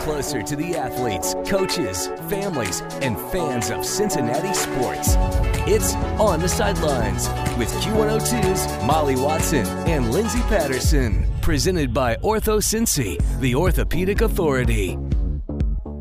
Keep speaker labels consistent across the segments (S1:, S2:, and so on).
S1: closer to the athletes, coaches, families, and fans of Cincinnati sports. It's On the Sidelines with Q102's Molly Watson and Lindsay Patterson. Presented by Ortho Cincy, the orthopedic authority.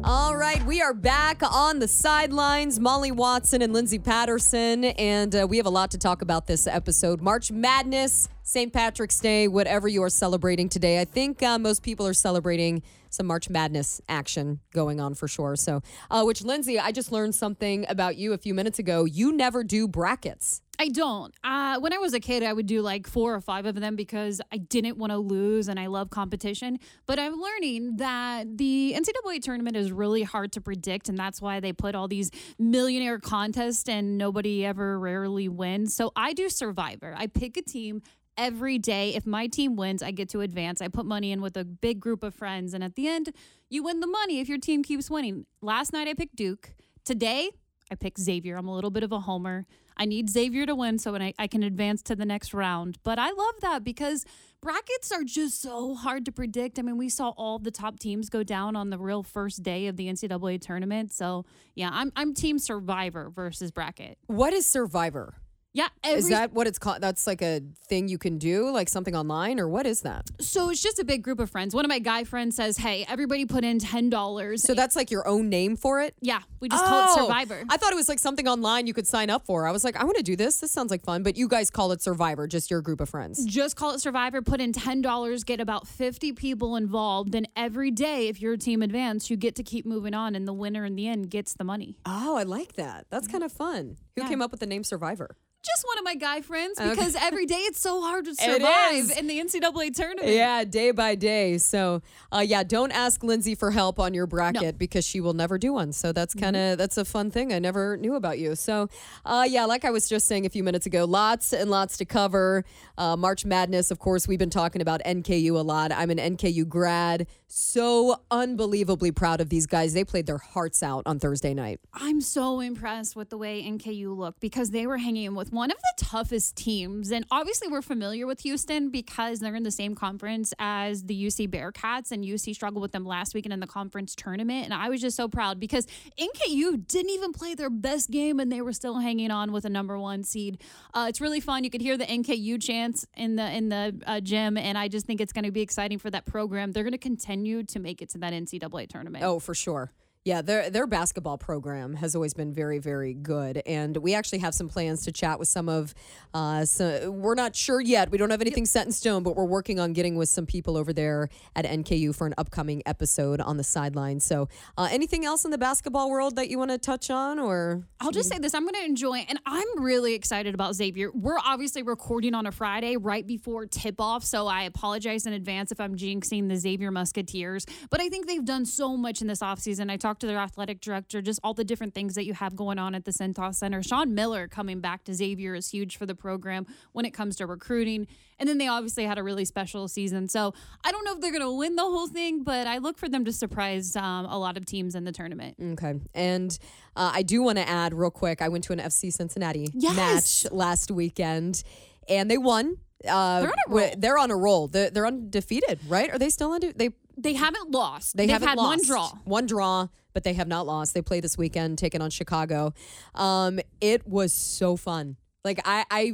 S2: All right, we are back on the sidelines. Molly Watson and Lindsay Patterson, and uh, we have a lot to talk about this episode. March Madness, St. Patrick's Day, whatever you are celebrating today. I think uh, most people are celebrating some March Madness action going on for sure. So, uh, which Lindsay, I just learned something about you a few minutes ago. You never do brackets.
S3: I don't. Uh, when I was a kid, I would do like four or five of them because I didn't want to lose and I love competition. But I'm learning that the NCAA tournament is really hard to predict, and that's why they put all these millionaire contests and nobody ever rarely wins. So I do Survivor. I pick a team every day. If my team wins, I get to advance. I put money in with a big group of friends, and at the end, you win the money if your team keeps winning. Last night, I picked Duke. Today, I picked Xavier. I'm a little bit of a homer. I need Xavier to win so I, I can advance to the next round. But I love that because brackets are just so hard to predict. I mean, we saw all the top teams go down on the real first day of the NCAA tournament. So yeah, I'm I'm team survivor versus bracket.
S2: What is Survivor?
S3: Yeah, every,
S2: is that what it's called? That's like a thing you can do, like something online, or what is that?
S3: so? It's just a big group of friends. One of my guy friends says, "Hey, everybody put in ten dollars."
S2: So that's like your own name for it?
S3: yeah, we just call it
S2: Oh,
S3: Survivor.
S2: I thought it was like something online you could sign up for. I was like, I want to do this. This sounds like fun. But you guys call it Survivor, just your group of friends.
S3: just call it Survivor. Put in ten dollars, get about fifty people involved, and every day, if your team advance, you get to keep moving on, and the winner in the end gets the money.
S2: Oh, I like that. That's kind of fun. Who
S3: Yeah.
S2: came up with the name Survivor?
S3: Just one of my guy friends
S2: Okay.
S3: because every day it's so hard to survive in the NCAA tournament.
S2: Yeah, day by day. So, uh, yeah, don't ask Lindsay for help on your bracket
S3: No.
S2: because she will never do one. So that's kind of that's a fun thing I never knew about you. So, uh, yeah, like I was just saying a few minutes ago, lots and lots to cover. Uh, March Madness, of course, we've been talking about NKU a lot. I'm an NKU grad, so unbelievably proud of these guys. They played their hearts out on Thursday night.
S3: I'm so impressed with the way NKU looked because they were hanging with one of the toughest teams. And obviously, we're familiar with Houston because they're in the same conference as the UC Bearcats, and UC struggled with them last weekend in the conference tournament. And I was just so proud because NKU didn't even play their best game and they were still hanging on with a number one seed. Uh, it's really fun. You could hear the NKU chants in the in the uh, gym, and I just think it's going to be exciting for that program. They're going to continue to make it to that NCAA tournament.
S2: Oh, for sure. Yeah, their their basketball program has always been very very good, and we actually have some plans to chat with some of. Uh, so we're not sure yet. We don't have anything set in stone, but we're working on getting with some people over there at NKU for an upcoming episode on the sideline. So, uh, anything else in the basketball world that you want to touch on, or
S3: I'll just say this I'm going to enjoy, and I'm really excited about Xavier. We're obviously recording on a Friday right before tip off, so I apologize in advance if I'm jinxing the Xavier Musketeers. But I think they've done so much in this offseason. I talked to their athletic director, just all the different things that you have going on at the Cintas Center. Sean Miller coming back to Xavier is huge for the program when it comes to recruiting. And then they obviously had a really special season. So I don't know if they're going to win the whole thing, but I look for them to surprise um, a lot of teams in the tournament.
S2: Okay. And uh, I do want to add real quick I went to an FC Cincinnati
S3: Yes.
S2: match last weekend and they won. Uh,
S3: They're on a roll.
S2: They're on a roll. They're, they're undefeated, right? Are they still undefeated? They
S3: They haven't lost.
S2: they haven't
S3: had
S2: lost.
S3: one draw.
S2: One draw, but they have not lost. They play this weekend, taking on Chicago. Um, it was so fun. Like I, I,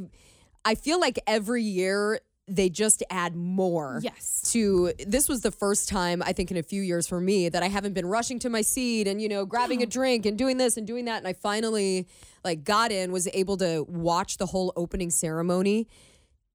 S2: I feel like every year they just add more.
S3: Yes.
S2: To this was the first time I think in a few years for me that I haven't been rushing to my seat and you know grabbing a drink and doing this and doing that and I finally like got in was able to watch the whole opening ceremony.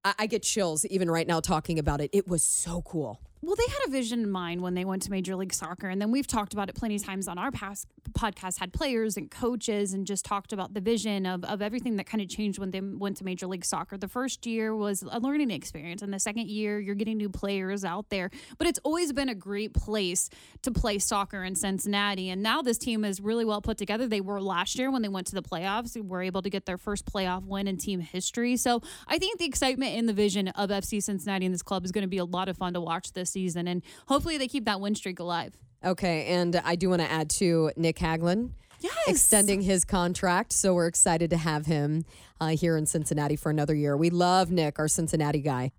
S2: I, I get chills even right now talking about it. It was so cool.
S3: Well, they had a vision in mind when they went to Major League Soccer. And then we've talked about it plenty of times on our past podcast, had players and coaches and just talked about the vision of, of everything that kind of changed when they went to Major League Soccer. The first year was a learning experience. And the second year, you're getting new players out there. But it's always been a great place to play soccer in Cincinnati. And now this team is really well put together. They were last year when they went to the playoffs. They were able to get their first playoff win in team history. So I think the excitement and the vision of FC Cincinnati and this club is going to be a lot of fun to watch this season. And hopefully they keep that win streak alive.
S2: Okay, and I do want to add to Nick Hagglund.
S3: Yes.
S2: Extending his contract. So we're excited to have him uh, here in Cincinnati for another year. We love Nick, our Cincinnati guy.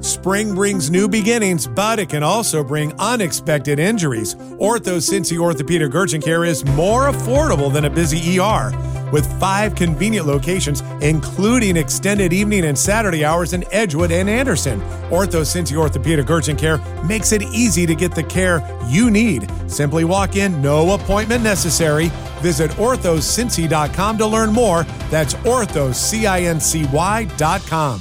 S4: Spring brings new beginnings, but it can also bring unexpected injuries. Ortho Cincy Orthopedic Urgent Care is more affordable than a busy ER. With five convenient locations, including extended evening and Saturday hours in Edgewood and Anderson, Ortho Cincy Orthopedic Urgent Care makes it easy to get the care you need. Simply walk in, no appointment necessary. Visit orthocincy.com to learn more. That's orthocincy.com.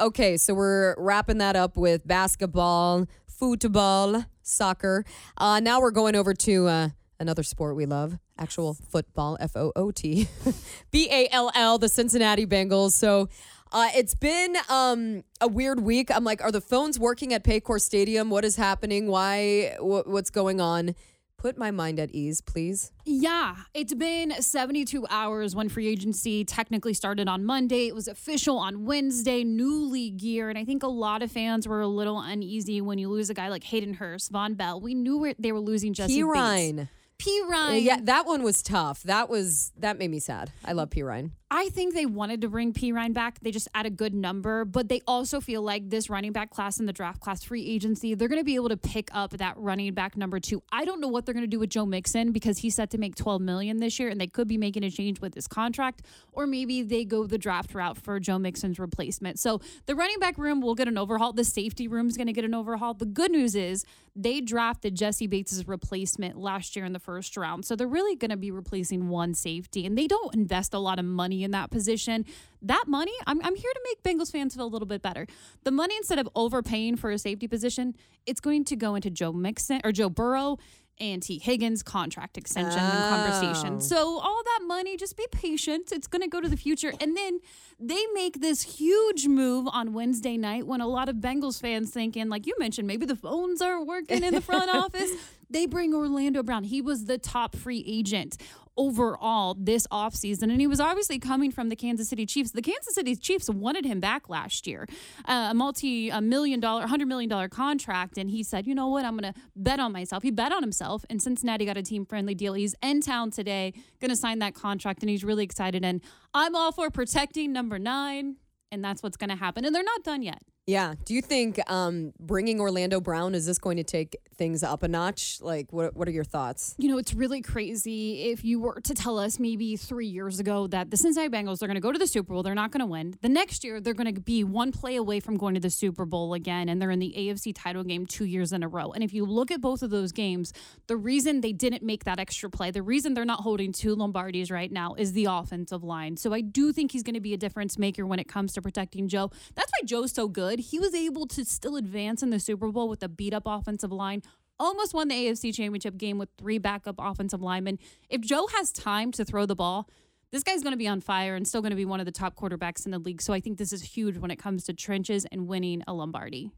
S2: Okay, so we're wrapping that up with basketball, football, soccer. Uh, now we're going over to uh, another sport we love, actual football, F O O T, B A L L, the Cincinnati Bengals. So uh, it's been um, a weird week. I'm like, are the phones working at Paycor Stadium? What is happening? Why? Wh- what's going on? Put my mind at ease, please.
S3: Yeah, it's been 72 hours when free agency technically started on Monday. It was official on Wednesday, new league year. And I think a lot of fans were a little uneasy when you lose a guy like Hayden Hurst, Vonn Bell. We knew they were losing
S2: Jessie.
S3: Bates. Perine.
S2: Yeah, that one was tough. That was that made me sad. I love Perine.
S3: I think they wanted to bring Perine back. They just add a good number, but they also feel like this running back class in the draft class free agency, they're going to be able to pick up that running back number two. I don't know what they're going to do with Joe Mixon because he's set to make 12 million this year, and they could be making a change with his contract, or maybe they go the draft route for Joe Mixon's replacement. So the running back room will get an overhaul. The safety room is going to get an overhaul. The good news is they drafted Jessie Bates' replacement last year in the first round, so they're really going to be replacing one safety, and they don't invest a lot of money in that position. That money, I'm, I'm here to make Bengals fans feel a little bit better. The money, instead of overpaying for a safety position, it's going to go into Joe Mixon or Joe Burrow and Tee Higgins contract extension and conversation. Oh. So all that money, just be patient. It's going to go to the future. And then they make this huge move on Wednesday night when a lot of Bengals fans thinking, like you mentioned, maybe the phones are working in the front office. They bring Orlando Brown. He was the top free agent overall this offseason. And he was obviously coming from the Kansas City Chiefs. The Kansas City Chiefs wanted him back last year, uh, a multi a million dollar, hundred million dollar contract. And he said, you know what, I'm going to bet on myself. He bet on himself, and Cincinnati got a team friendly deal. He's in town today, going to sign that contract, and he's really excited. And I'm all for protecting number nine, and that's what's going to happen. And they're not done yet.
S2: Yeah. Do you think um, bringing Orlando Brown is this going to take things up a notch? Like, what what are your thoughts?
S3: You know, it's really crazy if you were to tell us maybe three years ago that the Cincinnati Bengals are going to go to the Super Bowl, they're not going to win. The next year, they're going to be one play away from going to the Super Bowl again, and they're in the AFC title game two years in a row. And if you look at both of those games, the reason they didn't make that extra play, the reason they're not holding two Lombardis right now is the offensive line. So I do think he's going to be a difference maker when it comes to protecting Joe. That's why Joe's so good. He was able to still advance in the Super Bowl with a beat up offensive line almost won the AFC championship game with three backup offensive linemen. If Joe has time to throw the ball, this guy's going to be on fire and still going to be one of the top quarterbacks in the league. So I think this is huge when it comes to trenches and winning a Lombardi.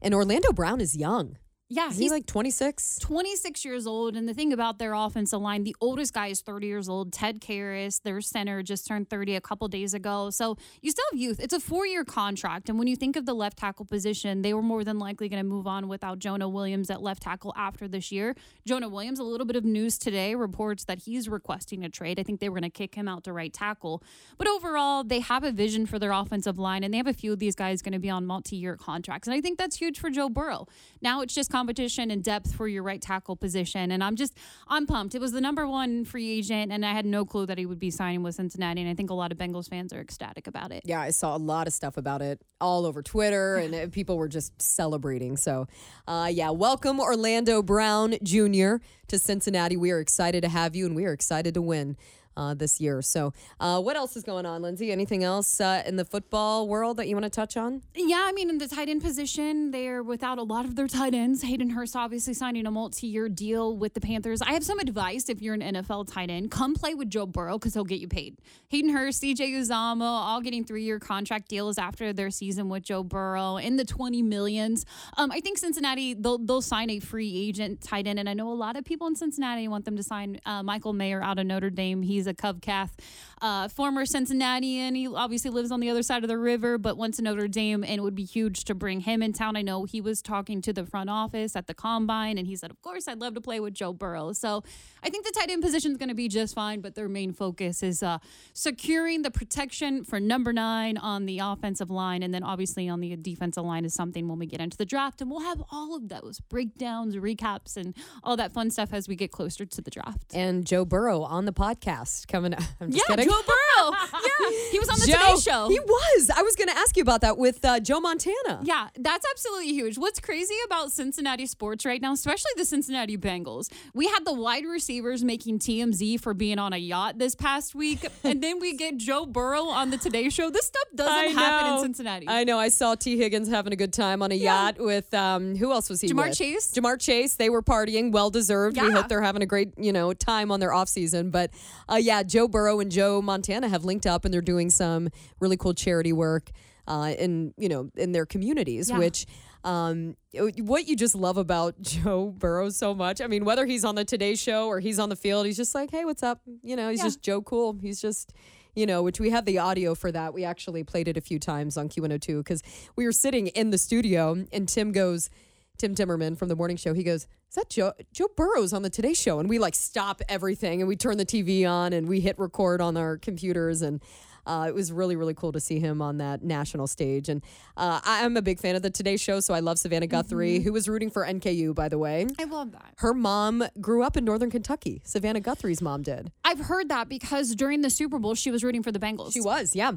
S2: And Orlando Brown is young.
S3: Yeah,
S2: Is he
S3: he's
S2: like 26?
S3: 26 years old. And the thing about their offensive line, the oldest guy is 30 years old. Ted Karras, their center, just turned 30 a couple days ago. So you still have youth. It's a four year contract. And when you think of the left tackle position, they were more than likely going to move on without Jonah Williams at left tackle after this year. Jonah Williams, a little bit of news today, reports that he's requesting a trade. I think they were going to kick him out to right tackle. But overall, they have a vision for their offensive line, and they have a few of these guys going to be on multi year contracts. And I think that's huge for Joe Burrow. Now it's just competition and depth for your right tackle position. And I'm just, I'm pumped. It was the number one free agent, and I had no clue that he would be signing with Cincinnati. And I think a lot of Bengals fans are ecstatic about it.
S2: Yeah, I saw a lot of stuff about it all over Twitter, and people were just celebrating. So, uh, yeah, welcome Orlando Brown Jr. to Cincinnati. We are excited to have you, and we are excited to win. Uh, this year. So, uh, what else is going on, Lindsay? Anything else uh, in the football world that you want to touch on?
S3: Yeah, I mean, in the tight end position, they're without a lot of their tight ends. Hayden Hurst obviously signing a multi year deal with the Panthers. I have some advice if you're an NFL tight end. Come play with Joe Burrow because he'll get you paid. Hayden Hurst, CJ Uzomah, all getting three year contract deals after their season with Joe Burrow in the 20 millions. Um, I think Cincinnati, they'll, they'll sign a free agent tight end. And I know a lot of people in Cincinnati want them to sign uh, Michael Mayer out of Notre Dame. He's a Cov Cath. uh, former Cincinnatian. He obviously lives on the other side of the river, but went to Notre Dame, and it would be huge to bring him in town. I know he was talking to the front office at the combine, and he said, "Of course, I'd love to play with Joe Burrow." So I think the tight end position is going to be just fine, but their main focus is uh, securing the protection for number nine on the offensive line, and then obviously on the defensive line is something when we get into the draft, and we'll have all of those breakdowns, recaps, and all that fun stuff as we get closer to the draft.
S2: And Joe Burrow on the podcast coming up. I'm just
S3: yeah,
S2: kidding.
S3: Joe Burrow. yeah, he was on the
S2: Joe,
S3: Today Show.
S2: He was. I was going to ask you about that with uh, Joe Montana.
S3: Yeah, that's absolutely huge. What's crazy about Cincinnati sports right now, especially the Cincinnati Bengals, we had the wide receivers making TMZ for being on a yacht this past week, and then we get Joe Burrow on the Today Show. This stuff doesn't happen in. Cincinnati.
S2: I know. I saw Tee Higgins having a good time on a yacht with um, who else was he?
S3: Ja'Marr
S2: with?
S3: Chase.
S2: Ja'Marr Chase. They were partying, well deserved. We hope they're having a great you know time on their off season. But uh, yeah, Joe Burrow and Joe Montana have linked up and they're doing some really cool charity work uh, in you know in their communities,
S3: Yeah.
S2: which. Um, what you just love about Joe Burrow so much. I mean, whether he's on the Today Show or he's on the field, he's just like, hey, what's up? You know, he's
S3: Yeah.
S2: just Joe Cool. He's just, you know, which we had the audio for that. We actually played it a few times on Q102 because we were sitting in the studio and Tim goes, Tim Timmerman from the morning show, he goes, Is that Joe Joe Burrow's on the Today Show? And we like stop everything and we turn the TV on and we hit record on our computers and uh, it was really, really cool to see him on that national stage. And uh, I- I'm a big fan of the Today Show, so I love Savannah Guthrie, who was rooting for NKU, by the way.
S3: I love that.
S2: Her mom grew up in Northern Kentucky. Savannah Guthrie's mom did.
S3: I've heard that because during the Super Bowl, she was rooting for the Bengals.
S2: She was, yeah.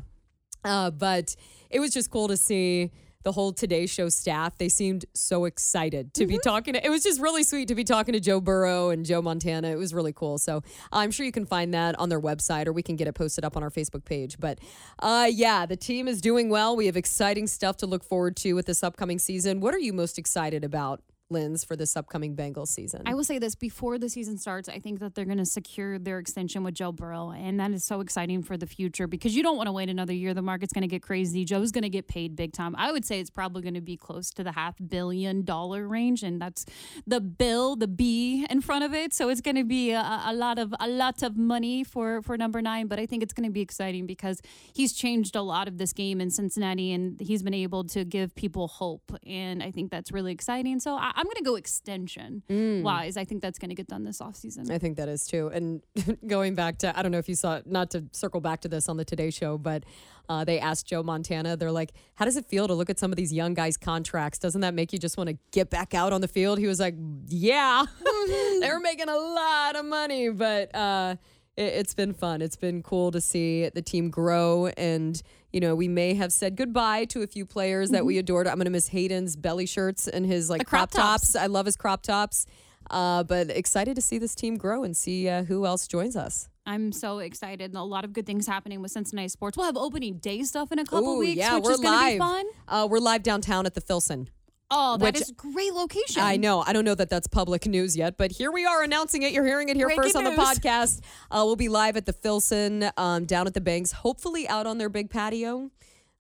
S2: Uh, but it was just cool to see the whole Today Show staff. They seemed so excited to be talking. To, it was just really sweet to be talking to Joe Burrow and Joe Montana. It was really cool. So I'm sure you can find that on their website or we can get it posted up on our Facebook page. But uh, yeah, the team is doing well. We have exciting stuff to look forward to with this upcoming season. What are you most excited about, Linz, for this upcoming Bengals season?
S3: I will say this before the season starts, I think that they're going to secure their extension with Joe Burrow. And that is so exciting for the future because you don't want to wait another year. The market's going to get crazy. Joe's going to get paid big time. I would say it's probably going to be close to the half billion dollar range. And that's the bill, the B in front of it. So it's going to be a, a lot of a lot of money for, for number nine. But I think it's going to be exciting because he's changed a lot of this game in Cincinnati and he's been able to give people hope. And I think that's really exciting. So I, I'm going to go extension wise. I think that's going to get done this offseason.
S2: I think that is too. And going back to, I don't know if you saw, not to circle back to this on the Today Show, but uh, they asked Joe Montana, they're like, how does it feel to look at some of these young guys' contracts? Doesn't that make you just want to get back out on the field? He was like, yeah, they're making a lot of money, but uh, it, it's been fun. It's been cool to see the team grow. And, you know, we may have said goodbye to a few players that we adored. I'm going to miss Hayden's belly shirts and his like
S3: crop
S2: crop
S3: tops.
S2: tops. I love his crop tops. Uh, but excited to see this team grow and see uh, who else joins us.
S3: I'm so excited. A lot of good things happening with Cincinnati sports. We'll have opening day stuff in a couple
S2: Ooh,
S3: weeks,
S2: yeah,
S3: which
S2: we're
S3: is going to
S2: live.
S3: be fun.
S2: Uh, we're live downtown at the Filson.
S3: Oh, that
S2: Which-
S3: is great location.
S2: I know. I don't know that that's public news yet, but here we are announcing it. You're hearing it here
S3: Breaking
S2: first on the
S3: news.
S2: podcast. Uh, we'll be live at the Filson um, down at the Banks, hopefully out on their big patio.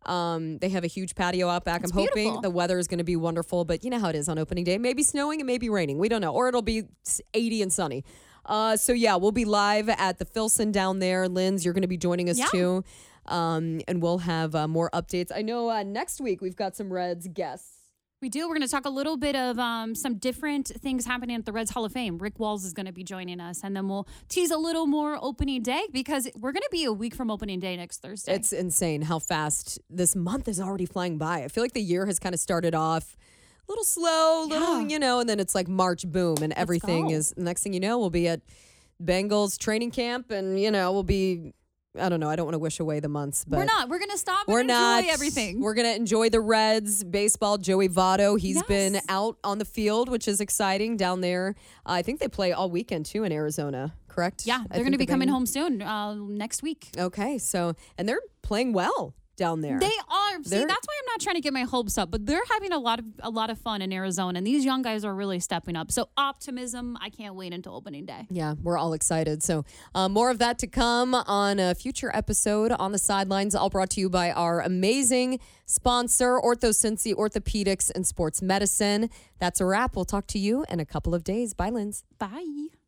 S2: Um, they have a huge patio out back.
S3: It's
S2: I'm hoping
S3: beautiful.
S2: the weather is going to be wonderful, but you know how it is on opening day. Maybe snowing it may be raining. We don't know. Or it'll be 80 and sunny. Uh, so yeah, we'll be live at the Filson down there. Linz, you're going to be joining us
S3: Yeah.
S2: too. Um, and we'll have uh, more updates. I know uh, next week we've got some Reds guests.
S3: We do. We're going to talk a little bit of um, some different things happening at the Reds Hall of Fame. Rick Walls is going to be joining us, and then we'll tease a little more opening day because we're going to be a week from opening day next Thursday.
S2: It's insane how fast this month is already flying by. I feel like the year has kind of started off a little slow, little,
S3: Yeah.
S2: you know, and then it's like March boom and everything is next thing you know, we'll be at Bengals training camp and you know, we'll be I don't know, I don't want to wish away the months, but
S3: we're not. We're going to stop
S2: we're not
S3: everything.
S2: We're gonna enjoy the Reds baseball. Joey Votto, he's been out on the field, which is exciting down there. Uh, I think they play all weekend too in Arizona. Correct?
S3: yeah, they're going to be coming home soon, uh, next week.
S2: Okay, so and they're playing well down there.
S3: They are. See,
S2: They're-
S3: that's why I'm not trying to get my hopes up, but they're having a lot of a lot of fun in Arizona, and these young guys are really stepping up. So optimism. I can't wait until opening day.
S2: Yeah, we're all excited. So, uh, more of that to come on a future episode on the sidelines, all brought to you by our amazing sponsor, OrthoCincy Orthopedics and Sports Medicine. That's a wrap. We'll talk to you in a couple of days. Bye, Linz.
S3: Bye.